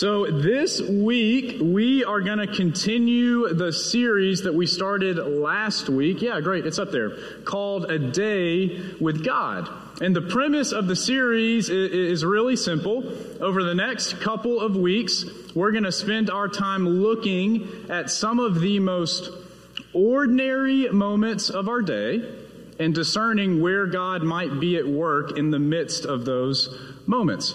So, this week, we are going to continue the series that we started last week. Yeah, great, it's up there. Called A Day with God. And the premise of the series is really simple. Over the next couple of weeks, we're going to spend our time looking at some of the most ordinary moments of our day and discerning where God might be at work in the midst of those moments.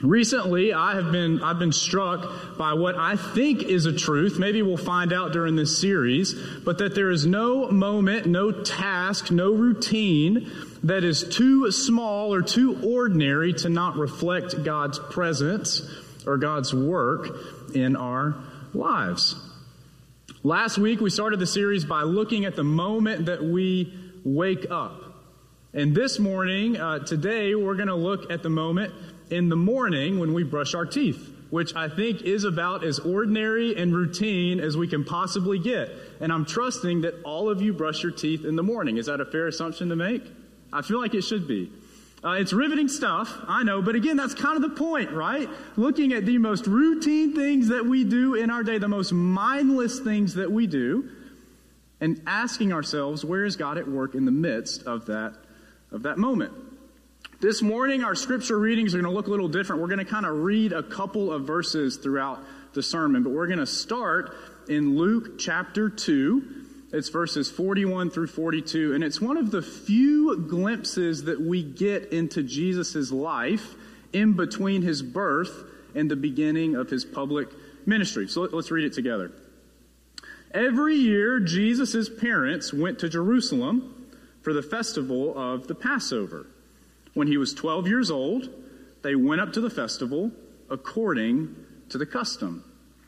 Recently, I have been, I've been struck by what I think is a truth. Maybe we'll find out during this series, but that there is no moment, no task, no routine that is too small or too ordinary to not reflect God's presence or God's work in our lives. Last week, we started the series by looking at the moment that we wake up. And this morning, uh, today, we're going to look at the moment in the morning when we brush our teeth, which I think is about as ordinary and routine as we can possibly get. And I'm trusting that all of you brush your teeth in the morning. Is that a fair assumption to make? I feel like it should be. Uh, it's riveting stuff, I know, but again, that's kind of the point, right? Looking at the most routine things that we do in our day, the most mindless things that we do, and asking ourselves, where is God at work in the midst of that, of that moment? This morning, our scripture readings are going to look a little different. We're going to kind of read a couple of verses throughout the sermon, but we're going to start in Luke chapter 2. It's verses 41 through 42, and it's one of the few glimpses that we get into Jesus' life in between his birth and the beginning of his public ministry. So let's read it together. Every year, Jesus' parents went to Jerusalem for the festival of the Passover. When he was 12 years old, they went up to the festival according to the custom.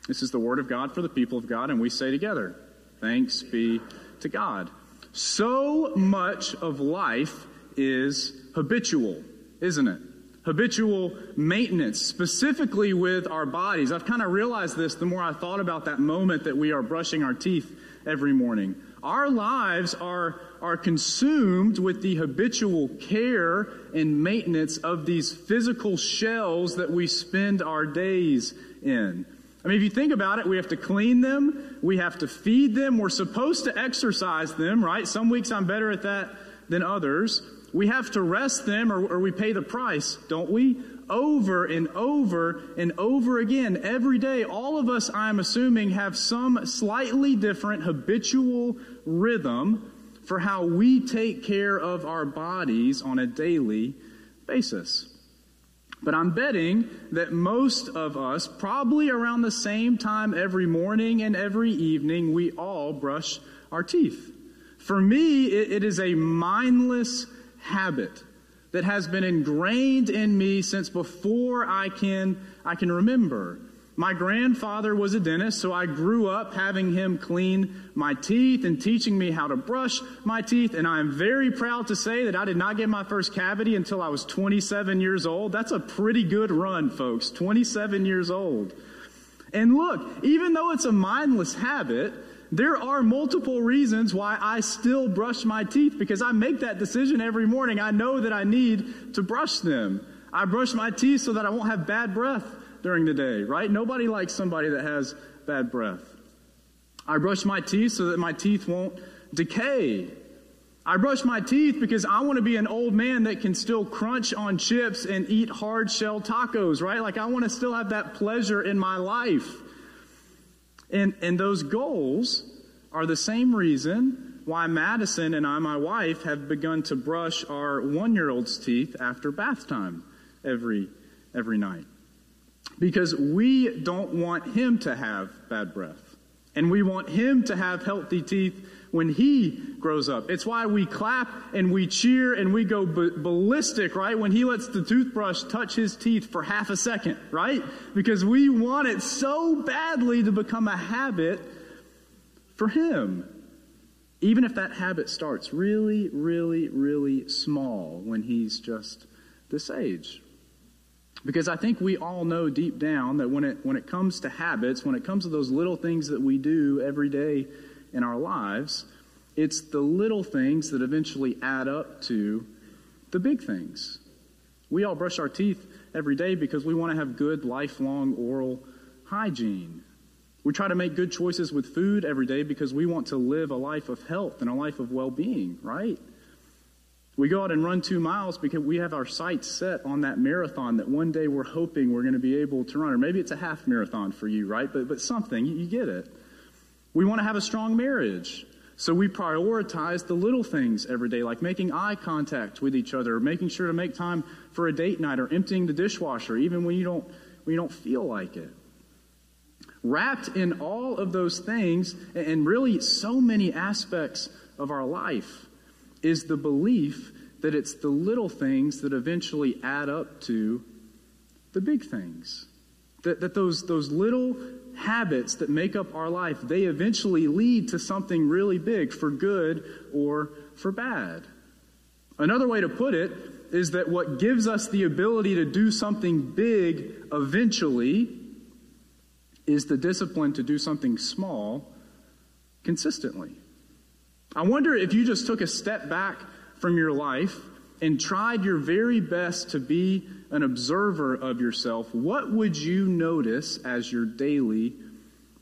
This is the word of God for the people of God, and we say together, Thanks be to God. So much of life is habitual, isn't it? Habitual maintenance, specifically with our bodies. I've kind of realized this the more I thought about that moment that we are brushing our teeth every morning. Our lives are are consumed with the habitual care and maintenance of these physical shells that we spend our days in. I mean, if you think about it, we have to clean them, we have to feed them, we're supposed to exercise them, right? Some weeks I'm better at that than others. We have to rest them or, or we pay the price, don't we? Over and over and over again. Every day, all of us, I'm assuming, have some slightly different habitual rhythm for how we take care of our bodies on a daily basis. But I'm betting that most of us, probably around the same time every morning and every evening, we all brush our teeth. For me, it, it is a mindless habit that has been ingrained in me since before I can, I can remember. My grandfather was a dentist, so I grew up having him clean my teeth and teaching me how to brush my teeth. And I am very proud to say that I did not get my first cavity until I was 27 years old. That's a pretty good run, folks. 27 years old. And look, even though it's a mindless habit, there are multiple reasons why I still brush my teeth because I make that decision every morning. I know that I need to brush them. I brush my teeth so that I won't have bad breath during the day, right? Nobody likes somebody that has bad breath. I brush my teeth so that my teeth won't decay. I brush my teeth because I want to be an old man that can still crunch on chips and eat hard shell tacos, right? Like I want to still have that pleasure in my life. And, and those goals are the same reason why Madison and I, my wife, have begun to brush our one year old's teeth after bath time every, every night because we don't want him to have bad breath. And we want him to have healthy teeth when he grows up. It's why we clap and we cheer and we go b- ballistic, right? When he lets the toothbrush touch his teeth for half a second, right? Because we want it so badly to become a habit for him. Even if that habit starts really, really, really small when he's just this age. Because I think we all know deep down that when it, when it comes to habits, when it comes to those little things that we do every day in our lives, it's the little things that eventually add up to the big things. We all brush our teeth every day because we want to have good, lifelong oral hygiene. We try to make good choices with food every day because we want to live a life of health and a life of well being, right? We go out and run two miles because we have our sights set on that marathon that one day we're hoping we're going to be able to run. Or maybe it's a half marathon for you, right? But, but something, you, you get it. We want to have a strong marriage. So we prioritize the little things every day, like making eye contact with each other, making sure to make time for a date night, or emptying the dishwasher, even when you don't, when you don't feel like it. Wrapped in all of those things, and really so many aspects of our life, is the belief that it's the little things that eventually add up to the big things. That, that those, those little habits that make up our life, they eventually lead to something really big for good or for bad. Another way to put it is that what gives us the ability to do something big eventually is the discipline to do something small consistently. I wonder if you just took a step back from your life and tried your very best to be an observer of yourself, what would you notice as your daily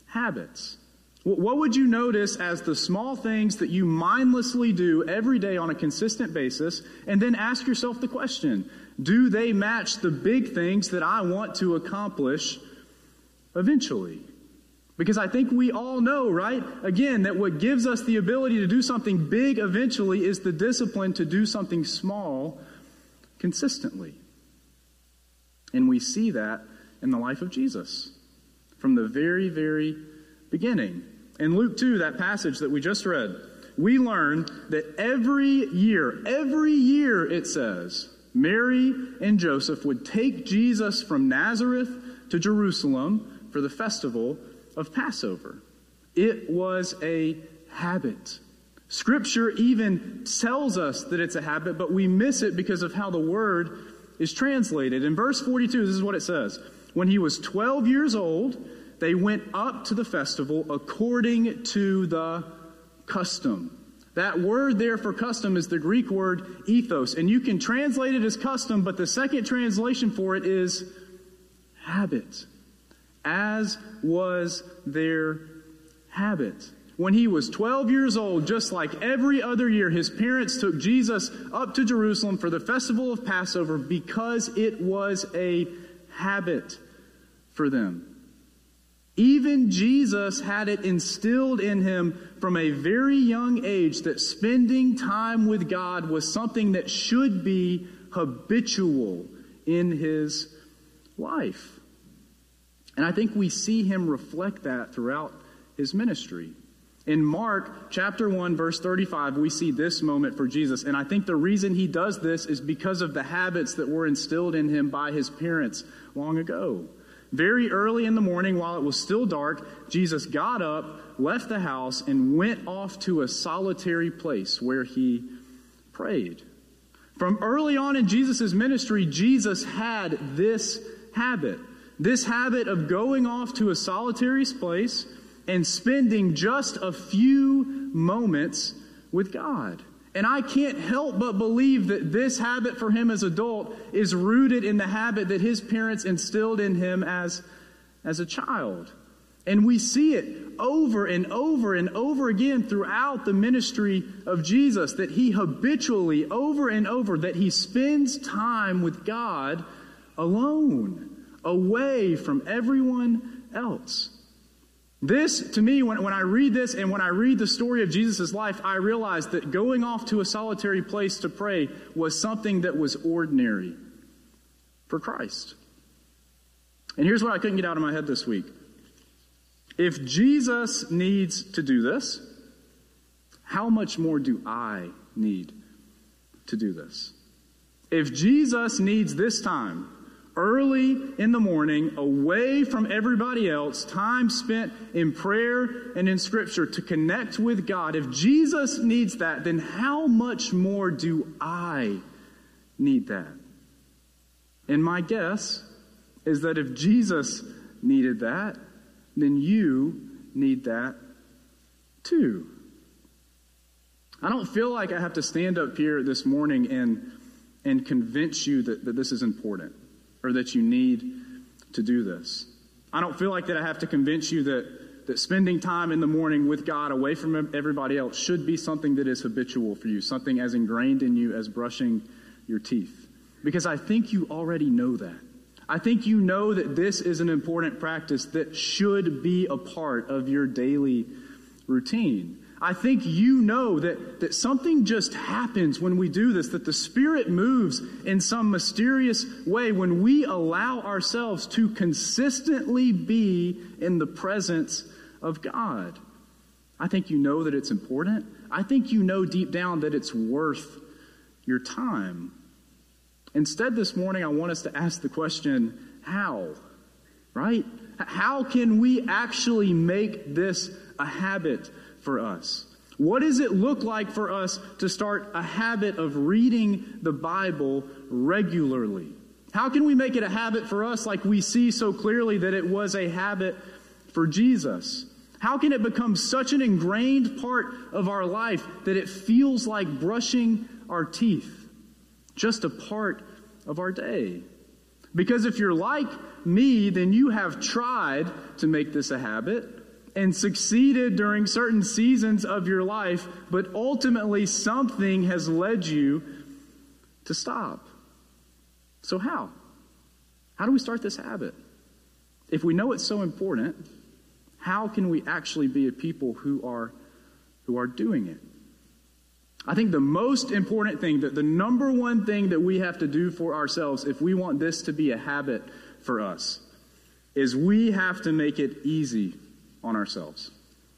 habits? What would you notice as the small things that you mindlessly do every day on a consistent basis? And then ask yourself the question do they match the big things that I want to accomplish eventually? Because I think we all know, right? Again, that what gives us the ability to do something big eventually is the discipline to do something small consistently. And we see that in the life of Jesus from the very, very beginning. In Luke 2, that passage that we just read, we learn that every year, every year it says, Mary and Joseph would take Jesus from Nazareth to Jerusalem for the festival of Passover. It was a habit. Scripture even tells us that it's a habit, but we miss it because of how the word is translated. In verse 42, this is what it says When he was 12 years old, they went up to the festival according to the custom. That word there for custom is the Greek word ethos, and you can translate it as custom, but the second translation for it is habit as was their habit. When he was 12 years old, just like every other year, his parents took Jesus up to Jerusalem for the festival of Passover because it was a habit for them. Even Jesus had it instilled in him from a very young age that spending time with God was something that should be habitual in his life. And I think we see him reflect that throughout his ministry. In Mark chapter 1, verse 35, we see this moment for Jesus. And I think the reason he does this is because of the habits that were instilled in him by his parents long ago. Very early in the morning, while it was still dark, Jesus got up, left the house, and went off to a solitary place where he prayed. From early on in Jesus' ministry, Jesus had this habit. This habit of going off to a solitary place and spending just a few moments with God. And I can't help but believe that this habit for him as adult is rooted in the habit that his parents instilled in him as, as a child. And we see it over and over and over again throughout the ministry of Jesus that he habitually, over and over, that he spends time with God alone away from everyone else. This, to me, when, when I read this and when I read the story of Jesus' life, I realize that going off to a solitary place to pray was something that was ordinary for Christ. And here's what I couldn't get out of my head this week. If Jesus needs to do this, how much more do I need to do this? If Jesus needs this time early in the morning, away from everybody else, time spent in prayer and in Scripture to connect with God. If Jesus needs that, then how much more do I need that? And my guess is that if Jesus needed that, then you need that too. I don't feel like I have to stand up here this morning and, and convince you that, that this is important. Or that you need to do this. I don't feel like that I have to convince you that, that spending time in the morning with God away from everybody else should be something that is habitual for you, something as ingrained in you as brushing your teeth. Because I think you already know that. I think you know that this is an important practice that should be a part of your daily routine. I think you know that, that something just happens when we do this, that the Spirit moves in some mysterious way when we allow ourselves to consistently be in the presence of God. I think you know that it's important. I think you know deep down that it's worth your time. Instead, this morning, I want us to ask the question how? Right? How can we actually make this a habit for us? What does it look like for us to start a habit of reading the Bible regularly? How can we make it a habit for us like we see so clearly that it was a habit for Jesus? How can it become such an ingrained part of our life that it feels like brushing our teeth? Just a part of our day. Because if you're like me, then you have tried to make this a habit and succeeded during certain seasons of your life, but ultimately something has led you to stop. So, how? How do we start this habit? If we know it's so important, how can we actually be a people who are, who are doing it? I think the most important thing, that the number one thing that we have to do for ourselves if we want this to be a habit for us, is we have to make it easy on ourselves.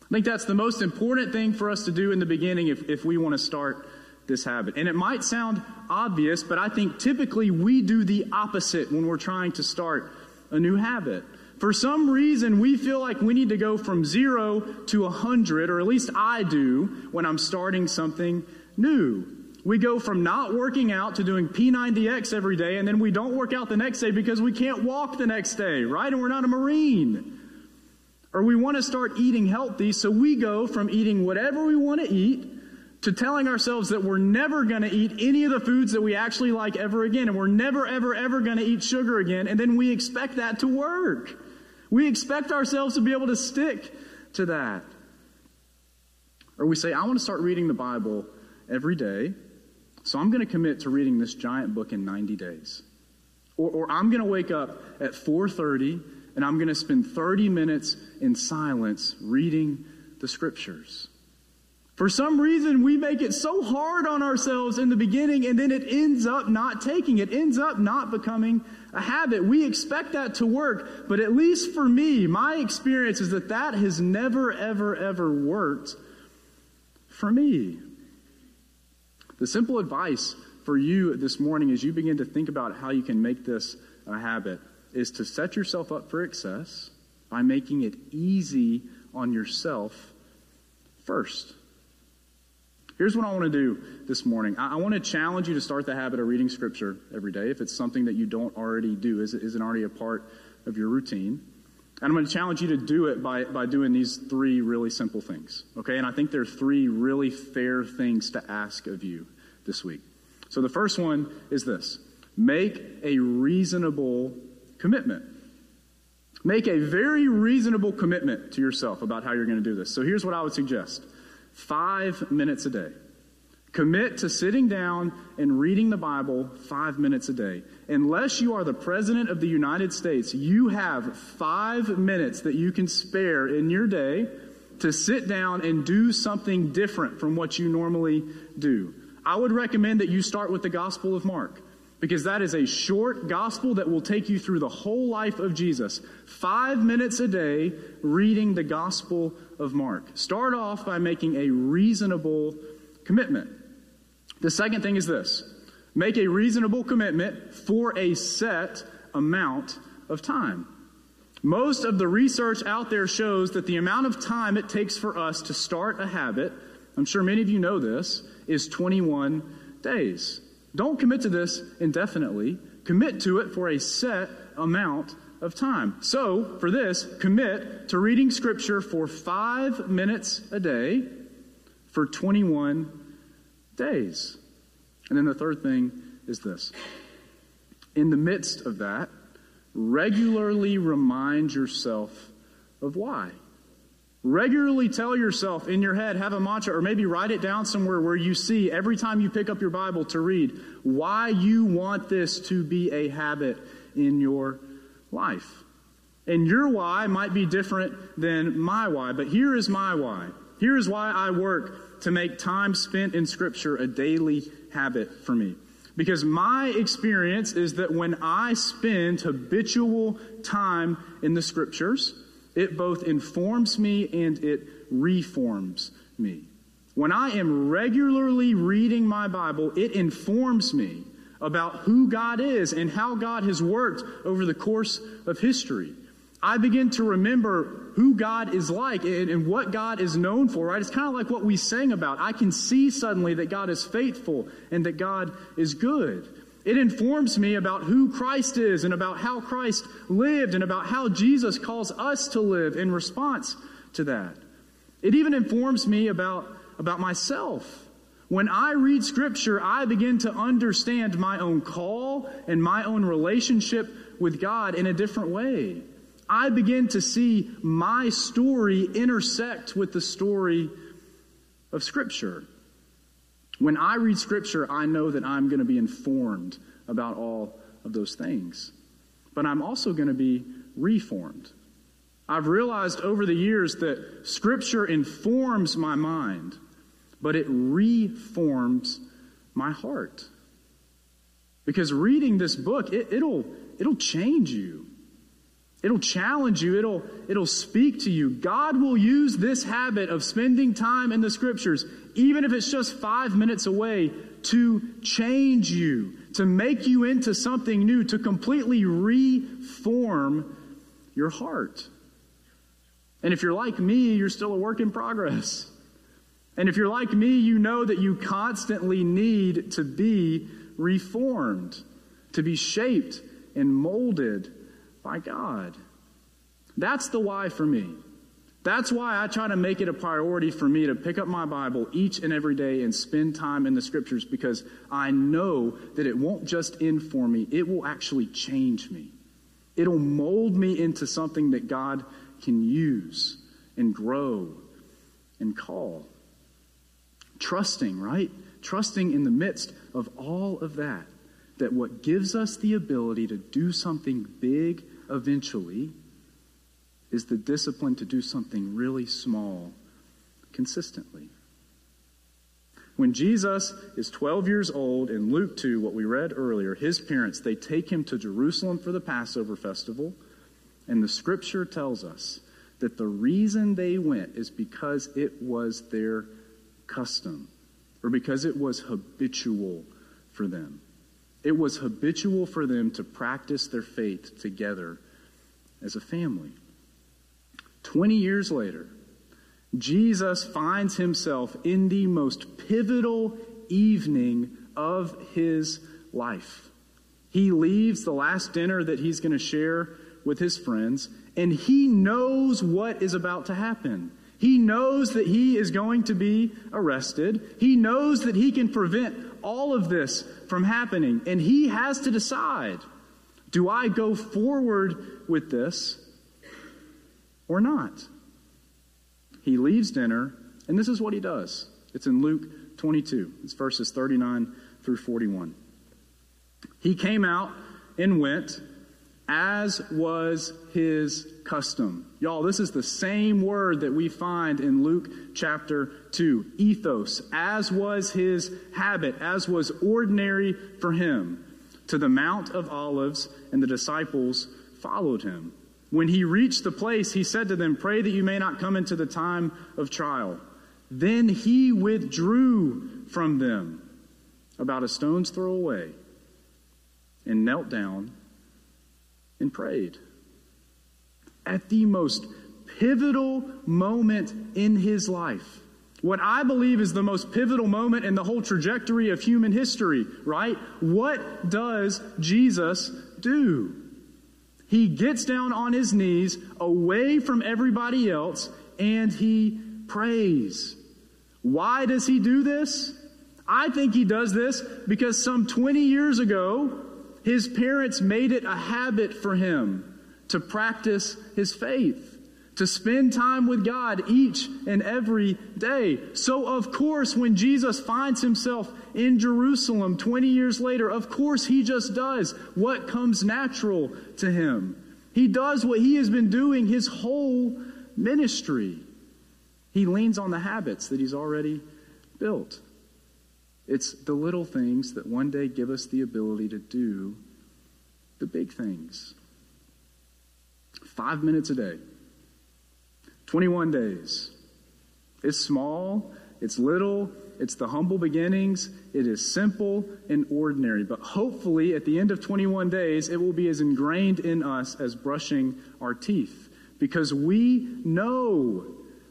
I think that's the most important thing for us to do in the beginning if, if we want to start this habit. And it might sound obvious, but I think typically we do the opposite when we're trying to start a new habit. For some reason, we feel like we need to go from zero to a 100, or at least I do when I'm starting something new. We go from not working out to doing P90X every day, and then we don't work out the next day because we can't walk the next day, right? And we're not a Marine. Or we want to start eating healthy, so we go from eating whatever we want to eat to telling ourselves that we're never going to eat any of the foods that we actually like ever again, and we're never, ever, ever going to eat sugar again, and then we expect that to work. We expect ourselves to be able to stick to that. Or we say, I want to start reading the Bible every day, so I'm going to commit to reading this giant book in 90 days. Or, or I'm going to wake up at 4:30 and I'm going to spend 30 minutes in silence reading the scriptures. For some reason, we make it so hard on ourselves in the beginning, and then it ends up not taking. It ends up not becoming a habit. We expect that to work, but at least for me, my experience is that that has never, ever, ever worked for me. The simple advice for you this morning as you begin to think about how you can make this a habit is to set yourself up for excess by making it easy on yourself first. Here's what I want to do this morning. I, want to challenge you to start the habit of reading Scripture every day if it's something that you don't already do, isn't already a part of your routine. And I'm going to challenge you to do it by, by doing these three really simple things. Okay? And I think there are three really fair things to ask of you this week. So the first one is this make a reasonable commitment. Make a very reasonable commitment to yourself about how you're going to do this. So here's what I would suggest five minutes a day. Commit to sitting down and reading the Bible five minutes a day. Unless you are the President of the United States, you have five minutes that you can spare in your day to sit down and do something different from what you normally do. I would recommend that you start with the Gospel of Mark because that is a short gospel that will take you through the whole life of Jesus. Five minutes a day reading the Gospel of Mark. Start off by making a reasonable commitment. The second thing is this make a reasonable commitment for a set amount of time. Most of the research out there shows that the amount of time it takes for us to start a habit, I'm sure many of you know this, is 21 days. Don't commit to this indefinitely. Commit to it for a set amount of time. So, for this, commit to reading Scripture for five minutes a day for 21 days. And then the third thing is this In the midst of that, regularly remind yourself of why. Regularly tell yourself in your head, have a mantra, or maybe write it down somewhere where you see every time you pick up your Bible to read why you want this to be a habit in your life. And your why might be different than my why, but here is my why. Here is why I work to make time spent in Scripture a daily habit for me. Because my experience is that when I spend habitual time in the Scriptures, it both informs me and it reforms me. When I am regularly reading my Bible, it informs me about who God is and how God has worked over the course of history. I begin to remember who God is like and, and, what God is known for, right? It's kind of like what we sang about. I can see suddenly that God is faithful and that God is good. It informs me about who Christ is and about how Christ lived and about how Jesus calls us to live in response to that. It even informs me about, about myself. When I read Scripture, I begin to understand my own call and my own relationship with God in a different way. I begin to see my story intersect with the story of Scripture. When I read Scripture, I know that I'm going to be informed about all of those things. But I'm also going to be reformed. I've realized over the years that Scripture informs my mind, but it reforms my heart. Because reading this book, it, it'll, it'll change you. It'll challenge you. It'll, it'll speak to you. God will use this habit of spending time in the scriptures, even if it's just five minutes away, to change you, to make you into something new, to completely reform your heart. And if you're like me, you're still a work in progress. And if you're like me, you know that you constantly need to be reformed, to be shaped and molded by God. That's the why for me. That's why I try to make it a priority for me to pick up my Bible each and every day and spend time in the scriptures because I know that it won't just inform me, it will actually change me. It'll mold me into something that God can use and grow and call. Trusting, right? Trusting in the midst of all of that, that what gives us the ability to do something big eventually is the discipline to do something really small consistently. When Jesus is 12 years old in Luke 2, what we read earlier, his parents, they take him to Jerusalem for the Passover festival. And the scripture tells us that the reason they went is because it was their custom or because it was habitual for them. It was habitual for them to practice their faith together as a family. 20 years later, Jesus finds himself in the most pivotal evening of his life. He leaves the last dinner that he's going to share with his friends, and he knows what is about to happen. He knows that he is going to be arrested. He knows that he can prevent all of this from happening. And he has to decide do I go forward with this or not? He leaves dinner, and this is what he does. It's in Luke 22, it's verses 39 through 41. He came out and went as was his custom. Y'all, this is the same word that we find in Luke chapter 2. Ethos, as was his habit, as was ordinary for him, to the Mount of Olives, and the disciples followed him. When he reached the place, he said to them, Pray that you may not come into the time of trial. Then he withdrew from them about a stone's throw away and knelt down and prayed. At the most pivotal moment in his life, what I believe is the most pivotal moment in the whole trajectory of human history, right? What does Jesus do? He gets down on his knees away from everybody else and he prays. Why does he do this? I think he does this because some 20 years ago, His parents made it a habit for him to practice his faith, to spend time with God each and every day. So, of course, when Jesus finds himself in Jerusalem 20 years later, of course, he just does what comes natural to him. He does what he has been doing his whole ministry. He leans on the habits that he's already built. It's the little things that one day give us the ability to do the big things. Five minutes a day, 21 days. It's small, it's little, it's the humble beginnings, it is simple and ordinary. But hopefully, at the end of 21 days, it will be as ingrained in us as brushing our teeth. Because we know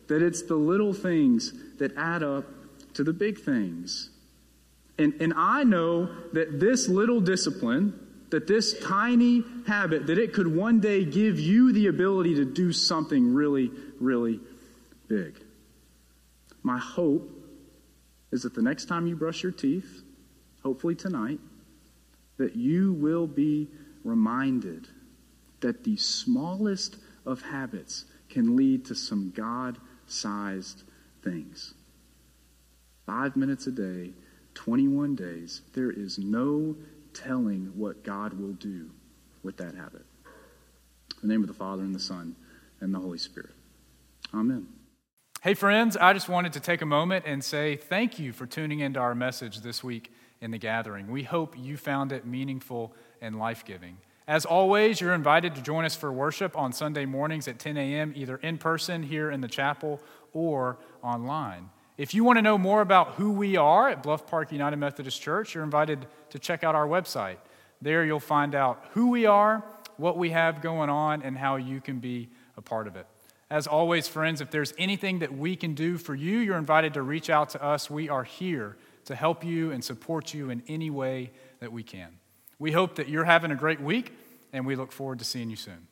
that it's the little things that add up to the big things. And, and I know that this little discipline, that this tiny habit, that it could one day give you the ability to do something really, really big. My hope is that the next time you brush your teeth, hopefully tonight, that you will be reminded that the smallest of habits can lead to some God sized things. Five minutes a day 21 days, there is no telling what God will do with that habit. In the name of the Father, and the Son, and the Holy Spirit. Amen. Hey, friends, I just wanted to take a moment and say thank you for tuning into our message this week in the gathering. We hope you found it meaningful and life giving. As always, you're invited to join us for worship on Sunday mornings at 10 a.m., either in person here in the chapel or online. If you want to know more about who we are at Bluff Park United Methodist Church, you're invited to check out our website. There you'll find out who we are, what we have going on, and how you can be a part of it. As always, friends, if there's anything that we can do for you, you're invited to reach out to us. We are here to help you and support you in any way that we can. We hope that you're having a great week, and we look forward to seeing you soon.